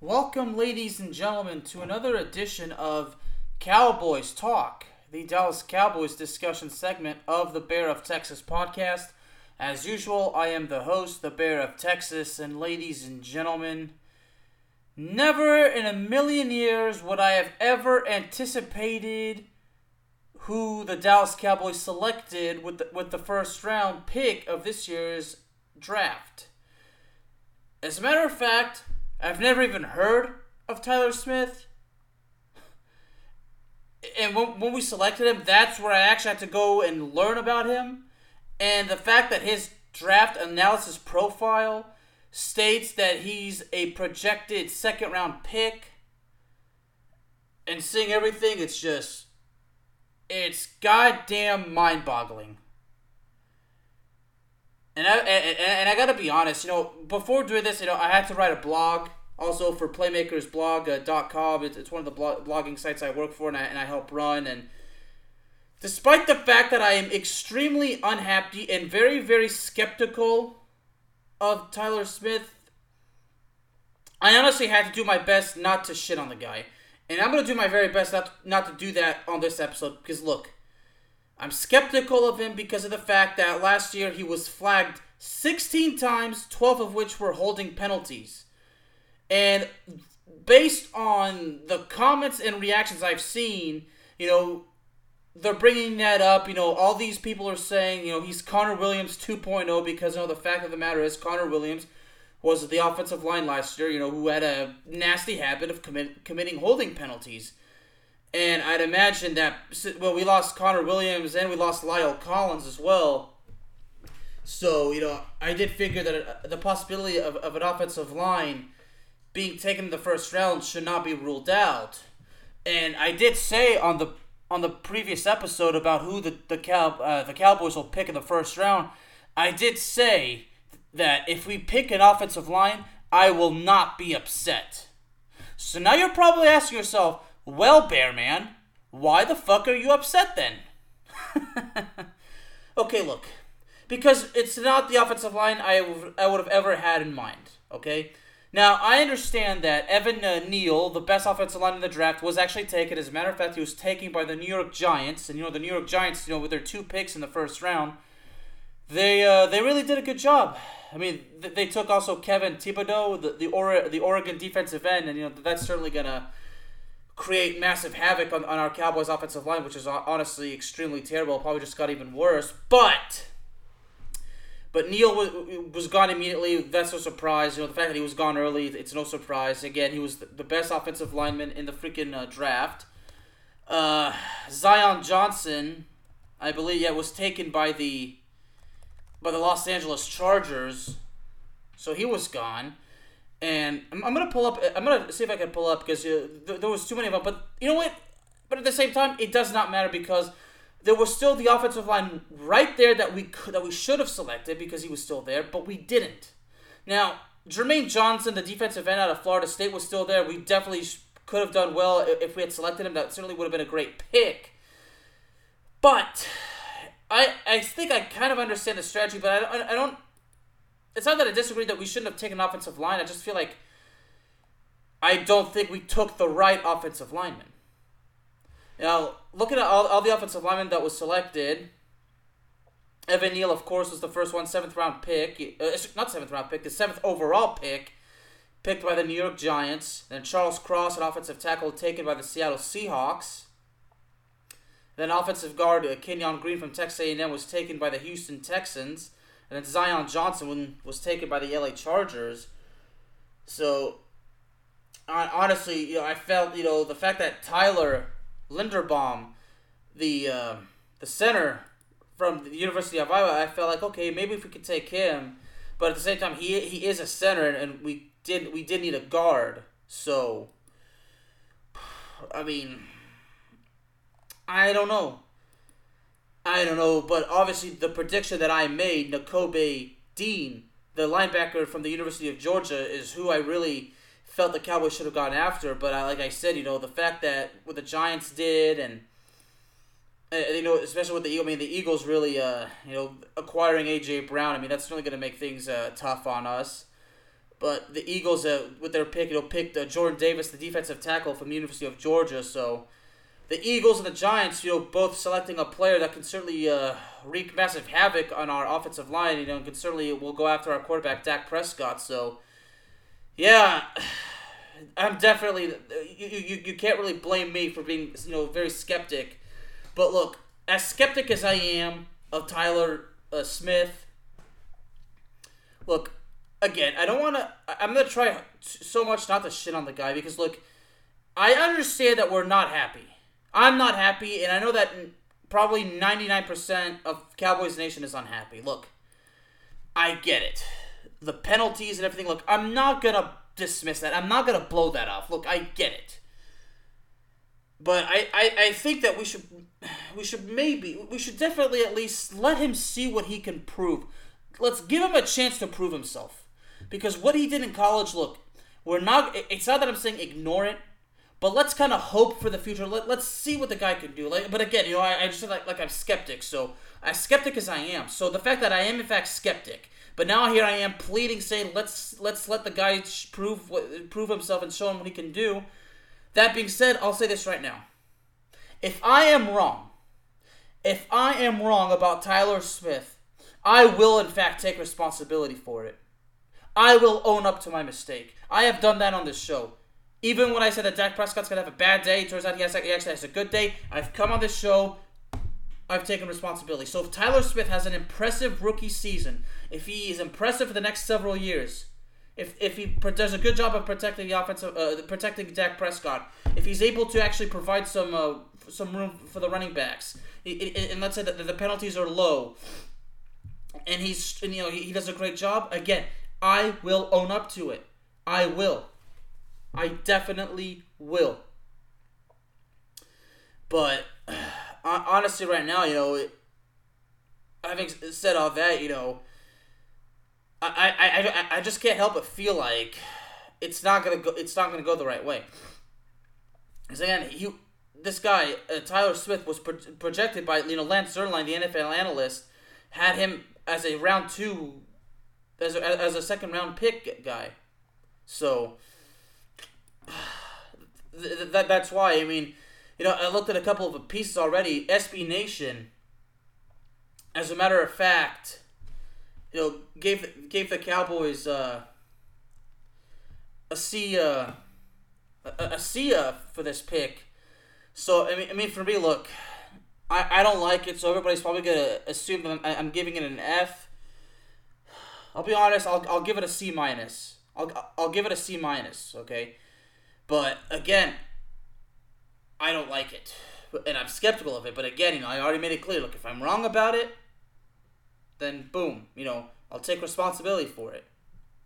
Welcome, ladies and gentlemen, to another edition of Cowboys Talk, the Dallas Cowboys discussion segment of the Bear of Texas podcast. As usual, I am the host, the Bear of Texas, and ladies and gentlemen, never in a million years would I have ever anticipated who the Dallas Cowboys selected with the, with the first round pick of this year's draft. As a matter of fact, I've never even heard of Tyler Smith. And when, when we selected him, that's where I actually had to go and learn about him. And the fact that his draft analysis profile states that he's a projected second round pick and seeing everything, it's just, it's goddamn mind boggling. And I, and, and I gotta be honest, you know, before doing this, you know, I had to write a blog also for playmakersblog.com. Uh, it's, it's one of the blog, blogging sites I work for and I, and I help run. And despite the fact that I am extremely unhappy and very, very skeptical of Tyler Smith, I honestly had to do my best not to shit on the guy. And I'm going to do my very best not to, not to do that on this episode because, look, I'm skeptical of him because of the fact that last year he was flagged 16 times, 12 of which were holding penalties. And based on the comments and reactions I've seen, you know, they're bringing that up. You know, all these people are saying, you know, he's Connor Williams 2.0 because, you know, the fact of the matter is Connor Williams was the offensive line last year, you know, who had a nasty habit of commit, committing holding penalties. And I'd imagine that, well, we lost Connor Williams and we lost La'el Collins as well. So, you know, I did figure that uh, the possibility of, of an offensive line being taken in the first round should not be ruled out. And I did say on the on the previous episode about who the the cow uh, the Cowboys will pick in the first round. I did say that if we pick an offensive line, I will not be upset. So now you're probably asking yourself, well, Bear Man, why the fuck are you upset then? okay, look. Because it's not the offensive line I, w- I would have ever had in mind, okay? Now, I understand that Evan uh, Neal, the best offensive line in the draft, was actually taken. As a matter of fact, he was taken by the New York Giants. And, you know, the New York Giants, you know, with their two picks in the first round, they uh, they really did a good job. I mean, th- they took also Kevin Thibodeaux, the the, or- the Oregon defensive end, and, you know, that's certainly going to create massive havoc on, on our Cowboys offensive line, which is honestly extremely terrible. Probably just got even worse. But but Neal was, was gone immediately. That's no surprise. You know, the fact that he was gone early, it's no surprise. Again, he was the best offensive lineman in the freaking uh, draft. Uh, Zion Johnson, I believe, yeah, was taken by the by the Los Angeles Chargers, so he was gone. And I'm, I'm gonna pull up. I'm gonna see if I can pull up because uh, th- there was too many of them. But you know what? But at the same time, it does not matter because there was still the offensive line right there that we could, that we should have selected because he was still there, but we didn't. Now, Jermaine Johnson, the defensive end out of Florida State, was still there. We definitely could have done well if we had selected him. That certainly would have been a great pick. But I I think I kind of understand the strategy, but I, I don't. It's not that I disagree that we shouldn't have taken offensive line. I just feel like I don't think we took the right offensive lineman. Now, looking at all, all the offensive linemen that was selected, Evan Neal, of course, was the first one, seventh round pick. Uh, not seventh round pick, the seventh overall pick, picked by the New York Giants. Then Charles Cross, an offensive tackle, taken by the Seattle Seahawks. Then offensive guard uh, Kenyon Green from Texas A&M was taken by the Houston Texans. And then Zion Johnson was taken by the LA Chargers. So, honestly, you know, I felt, you know, the fact that Tyler Linderbaum, the uh, the center from the University of Iowa, I felt like okay, maybe if we could take him, but at the same time, he he is a center, and we did we did need a guard. So, I mean, I don't know. I don't know, but obviously the prediction that I made, Nakobe Dean, the linebacker from the University of Georgia, is who I really felt the Cowboys should have gone after. But I, like I said, you know, the fact that what the Giants did and uh, you know, especially with the Eagles, I mean, the Eagles really, uh, you know, acquiring AJ Brown. I mean, that's really going to make things uh, tough on us. But the Eagles, uh, with their pick, you know, picked uh, Jordan Davis, the defensive tackle from the University of Georgia. So the Eagles and the Giants, you know, both selecting a player that can certainly uh, wreak massive havoc on our offensive line. You know, and can certainly will go after our quarterback Dak Prescott. So yeah. I'm definitely you, you, you can't really blame me for being you know very skeptic, but look, as skeptic as I am of Tyler uh, Smith, look, again, I don't want to. I'm gonna try so much not to shit on the guy because look, I understand that we're not happy. I'm not happy, and I know that probably 99% of Cowboys Nation is unhappy. Look, I get it. The penalties and everything. Look, I'm not gonna dismiss that. I'm not gonna blow that off. Look, I get it. But I, I, I think that we should we should maybe we should definitely at least let him see what he can prove. Let's give him a chance to prove himself. Because what he did in college, look, we're not it's not that I'm saying ignore it, but let's kind of hope for the future. Let, let's see what the guy can do. Like but again, you know, I, I just like like I'm skeptic, so as skeptic as I am. So the fact that I am in fact skeptic, but now here I am pleading, saying let's let's let the guy prove what, prove himself and show him what he can do. That being said, I'll say this right now: if I am wrong, if I am wrong about Tyler Smith, I will in fact take responsibility for it. I will own up to my mistake. I have done that on this show. Even when I said that Dak Prescott's gonna have a bad day, turns out he, has, he actually has a good day. I've come on this show I've taken responsibility. So if Tyler Smith has an impressive rookie season, if he is impressive for the next several years, if, if he does a good job of protecting the offensive, uh, protecting Dak Prescott, if he's able to actually provide some uh, some room for the running backs, and let's say that the penalties are low, and he's you know he does a great job. Again, I will own up to it. I will. I definitely will. But honestly, right now, you know, having said all that, you know, I, I, I, I just can't help but feel like it's not gonna go. It's not gonna go the right way. Because again, he, this guy uh, Tyler Smith was pro- projected by you know Lance Zierlein, the NFL analyst, had him as a round two, as a, as a second round pick guy. So th- that that's why I mean you know, I looked at a couple of pieces already. SB Nation, as a matter of fact, you know, gave gave the Cowboys uh, a C uh, a, a C uh, for this pick. So I mean, I mean, for me, look, I, I don't like it. So everybody's probably gonna assume that I'm, I'm giving it an F. I'll be honest. I'll, I'll give it a C minus. I'll I'll give it a C minus. Okay, but again, I don't like it. And I'm skeptical of it. But again, you know, I already made it clear. Look, if I'm wrong about it, then boom, you know, I'll take responsibility for it.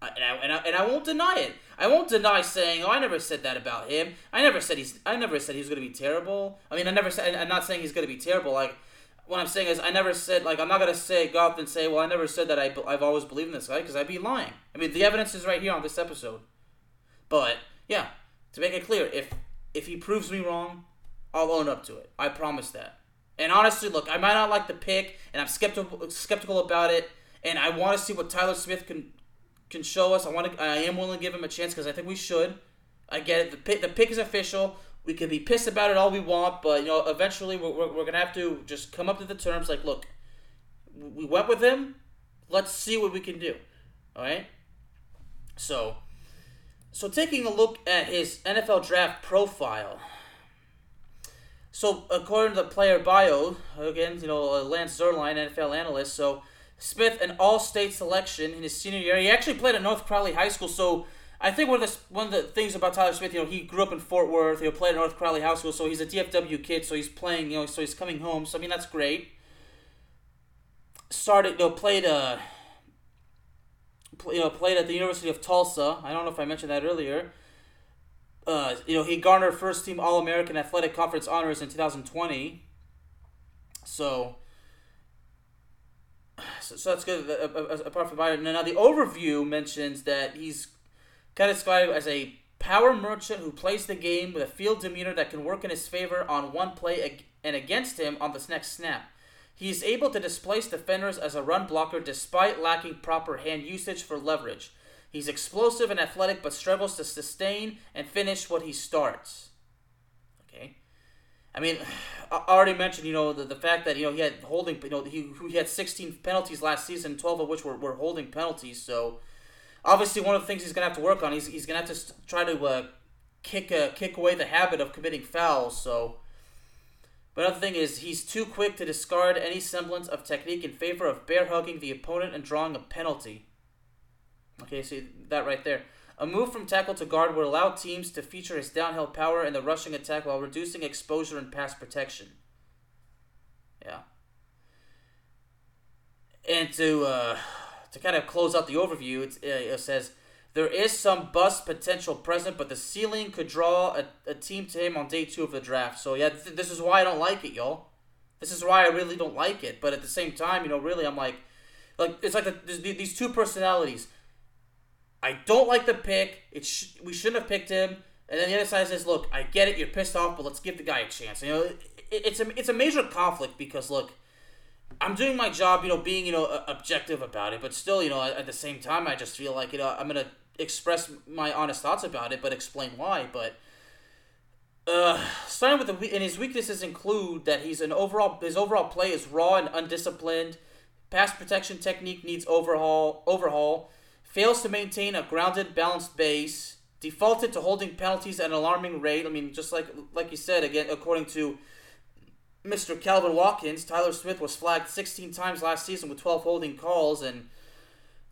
I, and, I, and, I, and I won't deny it. I won't deny saying, "Oh, I never said that about him. I never said he's. I never said he's going to be terrible. I mean, I never said. I'm not saying he's going to be terrible. Like, what I'm saying is, I never said. Like, I'm not going to say go out and say, "Well, I never said that. I, I've always believed in this guy," because I'd be lying. I mean, the evidence is right here on this episode. But yeah, to make it clear, if if he proves me wrong, I'll own up to it. I promise that. And honestly, look, I might not like the pick, and I'm skeptical skeptical about it, and I want to see what Tyler Smith can can show us. I want to. I am willing to give him a chance because I think we should. I get it. The pick, the pick is official. We can be pissed about it all we want, but you know, eventually we're, we're, we're gonna have to just come up to the terms. Like, look, we went with him. Let's see what we can do. All right. So, so taking a look at his NFL draft profile. So according to the player bio, again, you know, uh, Lance Zierlein, NFL analyst, so Smith, an all-state selection in his senior year. He actually played at North Crowley High School, so I think one of the one of the things about Tyler Smith, you know, he grew up in Fort Worth. He played at North Crowley High School, so he's a DFW kid. So he's playing, you know, so he's coming home. So I mean, that's great. Started, you know, played uh, you know, played at the University of Tulsa. I don't know if I mentioned that earlier uh, you know, he garnered first team All American Athletic Conference honors in 2020. So, so, so that's good. Uh, uh, apart from Byron, now the overview mentions that he's kind of described as a power merchant who plays the game with a field demeanor that can work in his favor on one play and against him on the next snap. He is able to displace defenders as a run blocker despite lacking proper hand usage for leverage. He's explosive and athletic, but struggles to sustain and finish what he starts. Okay, I mean, I already mentioned, you know, the, the fact that you know he had holding, you know, he he had 16 penalties last season, 12 of which were, were holding penalties. So obviously, one of the things he's gonna have to work on, he's, he's gonna have to try to uh, kick uh, kick away the habit of committing fouls. So. But another thing is, he's too quick to discard any semblance of technique in favor of bear hugging the opponent and drawing a penalty. Okay, see that right there. A move from tackle to guard would allow teams to feature his downhill power in the rushing attack while reducing exposure and pass protection. Yeah. And to uh, to kind of close out the overview, it, uh, it says there is some bust potential present, but the ceiling could draw a, a team to him on day two of the draft. So yeah, th- this is why I don't like it, y'all. This is why I really don't like it. But at the same time, you know, really, I'm like, like it's like the, these two personalities. I don't like the pick. It sh- we shouldn't have picked him. And then the other side says, "Look, I get it. You're pissed off, but let's give the guy a chance." You know, it, it's a it's a major conflict because look, I'm doing my job. You know, being you know objective about it, but still, you know, at the same time, I just feel like you know I'm gonna express my honest thoughts about it, but explain why. But uh, starting with the and his weaknesses include that he's an overall his overall play is raw and undisciplined. Pass protection technique needs overhaul. Overhaul fails to maintain a grounded, balanced base, defaulted to holding penalties at an alarming rate. I mean, just like like you said again, according to Mr. Calvin Watkins, Tyler Smith was flagged 16 times last season with 12 holding calls, and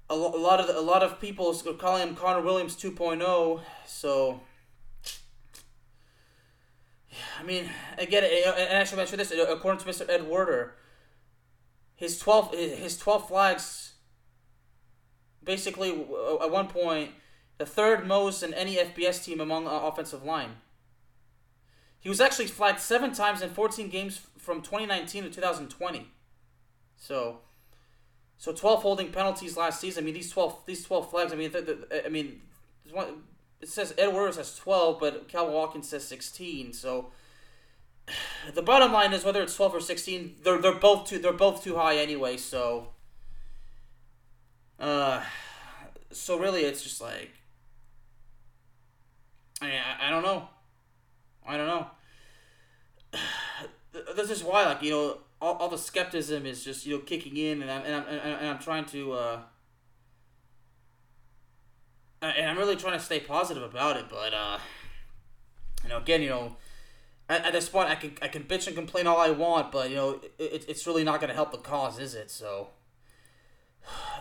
a, lo- a lot of the, a lot of people are calling him Connor Williams 2.0. So. I mean, again, and I should mention this. According to Mr. Ed Werder, his twelve his twelve flags basically at one point the third most in any FBS team among uh, offensive line. He was actually flagged seven times in 14 games from 2019 to 2020. So, so 12 holding penalties last season. I mean, these 12 these 12 flags. I mean, the, the, I mean, it says Edwards has 12, but Calvin Watkins says 16. So, the bottom line is whether it's 12 or 16, they're they're both too they're both too high anyway. So, uh, so really, it's just like, I I, don't know. I don't know. This is why, like, you know, all, all the skepticism is just, you know, kicking in, and I'm, and I'm, and I'm trying to, uh, and I'm really trying to stay positive about it, but, uh, you know, again, you know, at, at this point, I can, I can bitch and complain all I want, but, you know, it, it's really not going to help the cause, is it? So,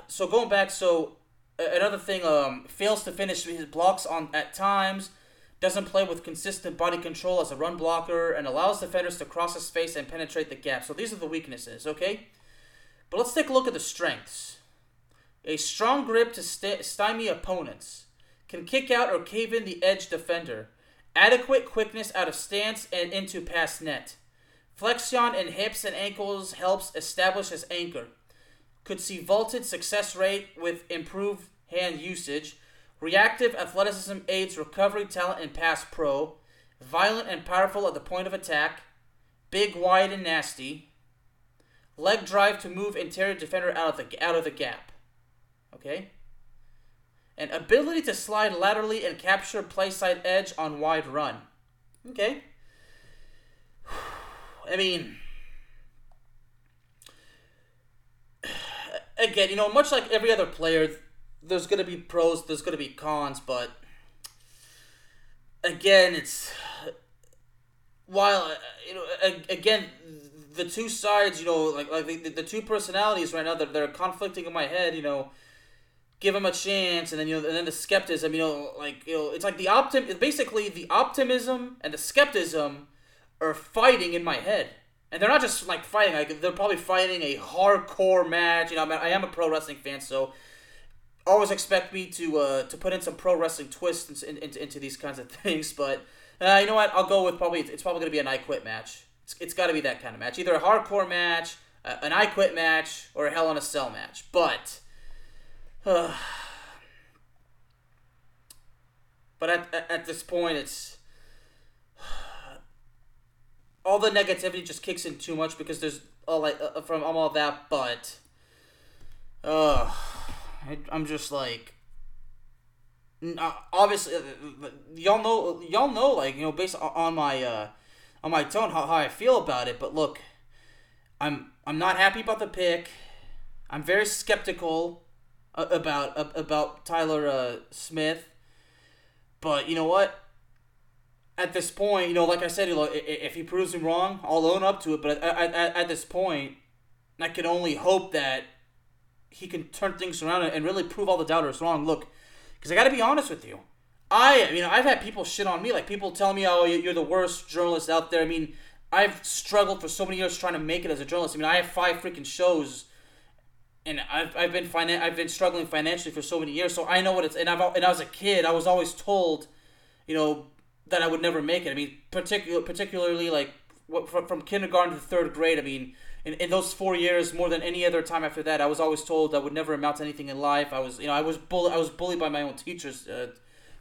so going back, so another thing, um, fails to finish his blocks on at times, doesn't play with consistent body control as a run blocker, and allows defenders to cross his face and penetrate the gap. So these are the weaknesses, okay? But let's take a look at the strengths. A strong grip to st- stymie opponents. Can kick out or cave in the edge defender. Adequate quickness out of stance and into pass set. Flexion in hips and ankles helps establish his anchor could see vaulted success rate with improved hand usage. Reactive athleticism aids recovery talent in pass pro. Violent and powerful at the point of attack. Big, wide, and nasty. Leg drive to move interior defender out of the out of the gap. Okay. And ability to slide laterally and capture play side edge on wide run. Okay. I mean, again, you know, much like every other player, there's going to be pros, there's going to be cons, but again, it's while you know, again, the two sides, you know, like like the, the two personalities right now that they're conflicting in my head, you know, give him a chance, and then you know, and then the skepticism, you know, like you know, it's like the optim, basically the optimism and the skepticism are fighting in my head and they're not just like fighting; like they're probably fighting a hardcore match. You know, I, mean, I am a pro wrestling fan, so always expect me to uh, to put in some pro wrestling twists in, in, into, into these kinds of things. But uh, you know what? I'll go with probably it's probably gonna be an I Quit match. It's, it's got to be that kind of match, either a hardcore match, uh, an I Quit match, or a Hell in a Cell match. But. But at, at, at this point, it's all the negativity just kicks in too much because there's all like uh, from all that, but uh, I, I'm just like, uh, obviously, uh, y'all know, y'all know, like you know, based on my uh, on my tone, how, how I feel about it. But look, I'm I'm not happy about the pick. I'm very skeptical about about Tyler uh, Smith. But you know what? At this point, you know, like I said, if he proves me wrong, I'll own up to it. But at, at, at this point, I can only hope that he can turn things around and really prove all the doubters wrong. Look, because I got to be honest with you. I, you know, I've had people shit on me. Like, people tell me, oh, you're the worst journalist out there. I mean, I've struggled for so many years trying to make it as a journalist. I mean, I have five freaking shows, and I've, I've been finan- I've been struggling financially for so many years. So I know what it's. And I've and I was a kid. I was always told, you know, that I would never make it. I mean, particular particularly like from, from kindergarten to third grade. I mean, in, in those four years, more than any other time after that, I was always told I would never amount to anything in life. I was, you know, I was bullied. I was bullied by my own teachers. Uh,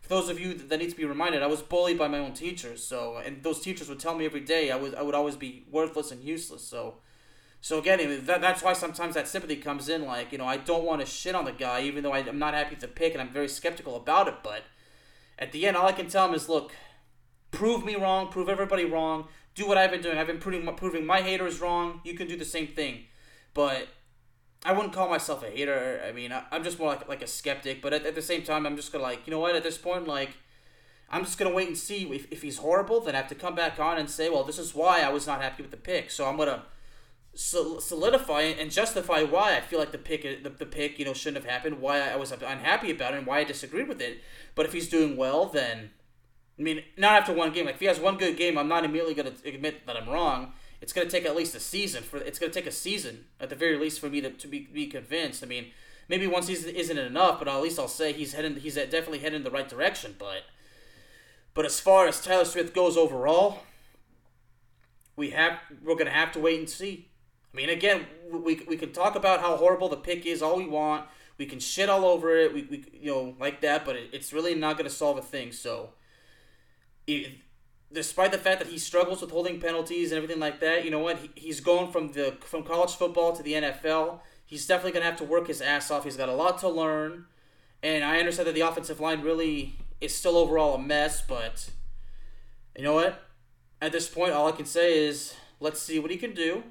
for those of you that need to be reminded, I was bullied by my own teachers. So, and those teachers would tell me every day I would, I would always be worthless and useless. So, so again, that, that's why sometimes that sympathy comes in. Like, you know, I don't want to shit on the guy, even though I, I'm not happy the pick and I'm very skeptical about it. But at the end, all I can tell him is, look, prove me wrong, prove everybody wrong do what I've been doing. I've been proving, proving my haters wrong. You can do the same thing. But I wouldn't call myself a hater. I mean, I, am just more like, like a skeptic. But at, at the same time, I'm just going to, like, you know what? At this point, like, I'm just going to wait and see. If, if he's horrible, then I have to come back on and say, well, this is why I was not happy with the pick. So I'm going to solidify and justify why I feel like the pick the, the pick you know shouldn't have happened why I was unhappy about it and why I disagreed with it but if he's doing well then I mean, not after one game. Like if he has one good game, I'm not immediately going to admit that I'm wrong. It's going to take at least a season for. It's going to take a season at the very least for me to, to be, be convinced. I mean, maybe one season isn't enough, but at least I'll say he's heading. He's definitely heading in the right direction. But, but as far as Tyler Smith goes overall, we have we're going to have to wait and see. I mean, again, we, we can talk about how horrible the pick is all we want. We can shit all over it. We, we you know like that, but it, it's really not going to solve a thing. So despite the fact that he struggles with holding penalties and everything like that, you know what? He, he's going from the from college football to the NFL. He's definitely gonna have to work his ass off. He's got a lot to learn, and I understand that the offensive line really is still overall a mess. But you know what? At this point, all I can say is let's see what he can do,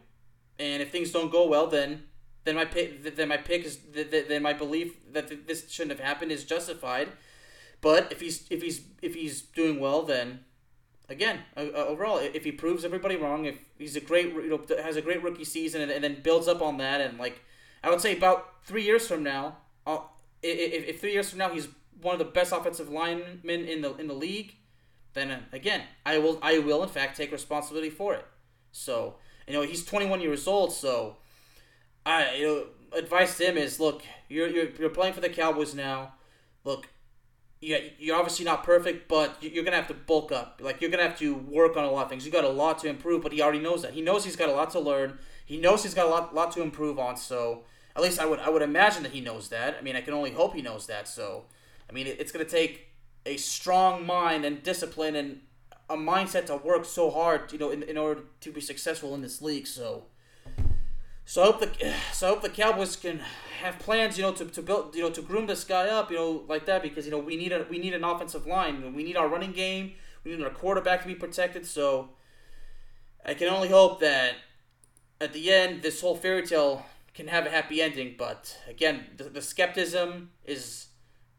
and if things don't go well, then then my pick then my pick is then my belief that this shouldn't have happened is justified but if he's if he's if he's doing well, then again, uh, overall, if he proves everybody wrong, if he's a great you know has a great rookie season and, and then builds up on that, and like I would say about three years from now, uh, if, if three years from now he's one of the best offensive linemen in the in the league, then uh, again, I will I will in fact take responsibility for it. So you know he's 21 years old, so I you know advice to him is look, you're you're, you're playing for the Cowboys now. Look, yeah, you're obviously not perfect, but you're gonna have to bulk up. Like you're gonna have to work on a lot of things. You got a lot to improve, but he already knows that. He knows he's got a lot to learn. He knows he's got a lot, lot to improve on. So at least I would, I would imagine that he knows that. I mean, I can only hope he knows that. So, I mean, it's gonna take a strong mind and discipline and a mindset to work so hard, you know, in, in order to be successful in this league. So, so I hope the, so I hope the Cowboys can have plans, you know, to, to build, you know, to groom this guy up, you know, like that because you know we need a we need an offensive line, we need our running game, we need our quarterback to be protected. So I can only hope that at the end this whole fairy tale can have a happy ending. But again, the, the skepticism is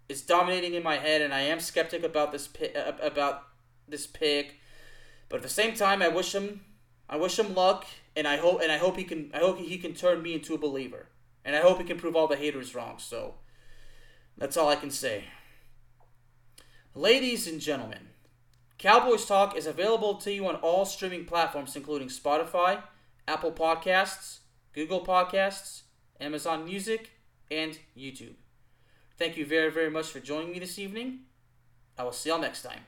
is dominating in my head, and I am skeptic about this uh, about this pick. But at the same time, I wish him I wish him luck, and I hope and I hope he can I hope he can turn me into a believer. And I hope he can prove all the haters wrong. So that's all I can say. Ladies and gentlemen, Cowboys Talk is available to you on all streaming platforms, including Spotify, Apple Podcasts, Google Podcasts, Amazon Music, and YouTube. Thank you very, very much for joining me this evening. I will see y'all next time.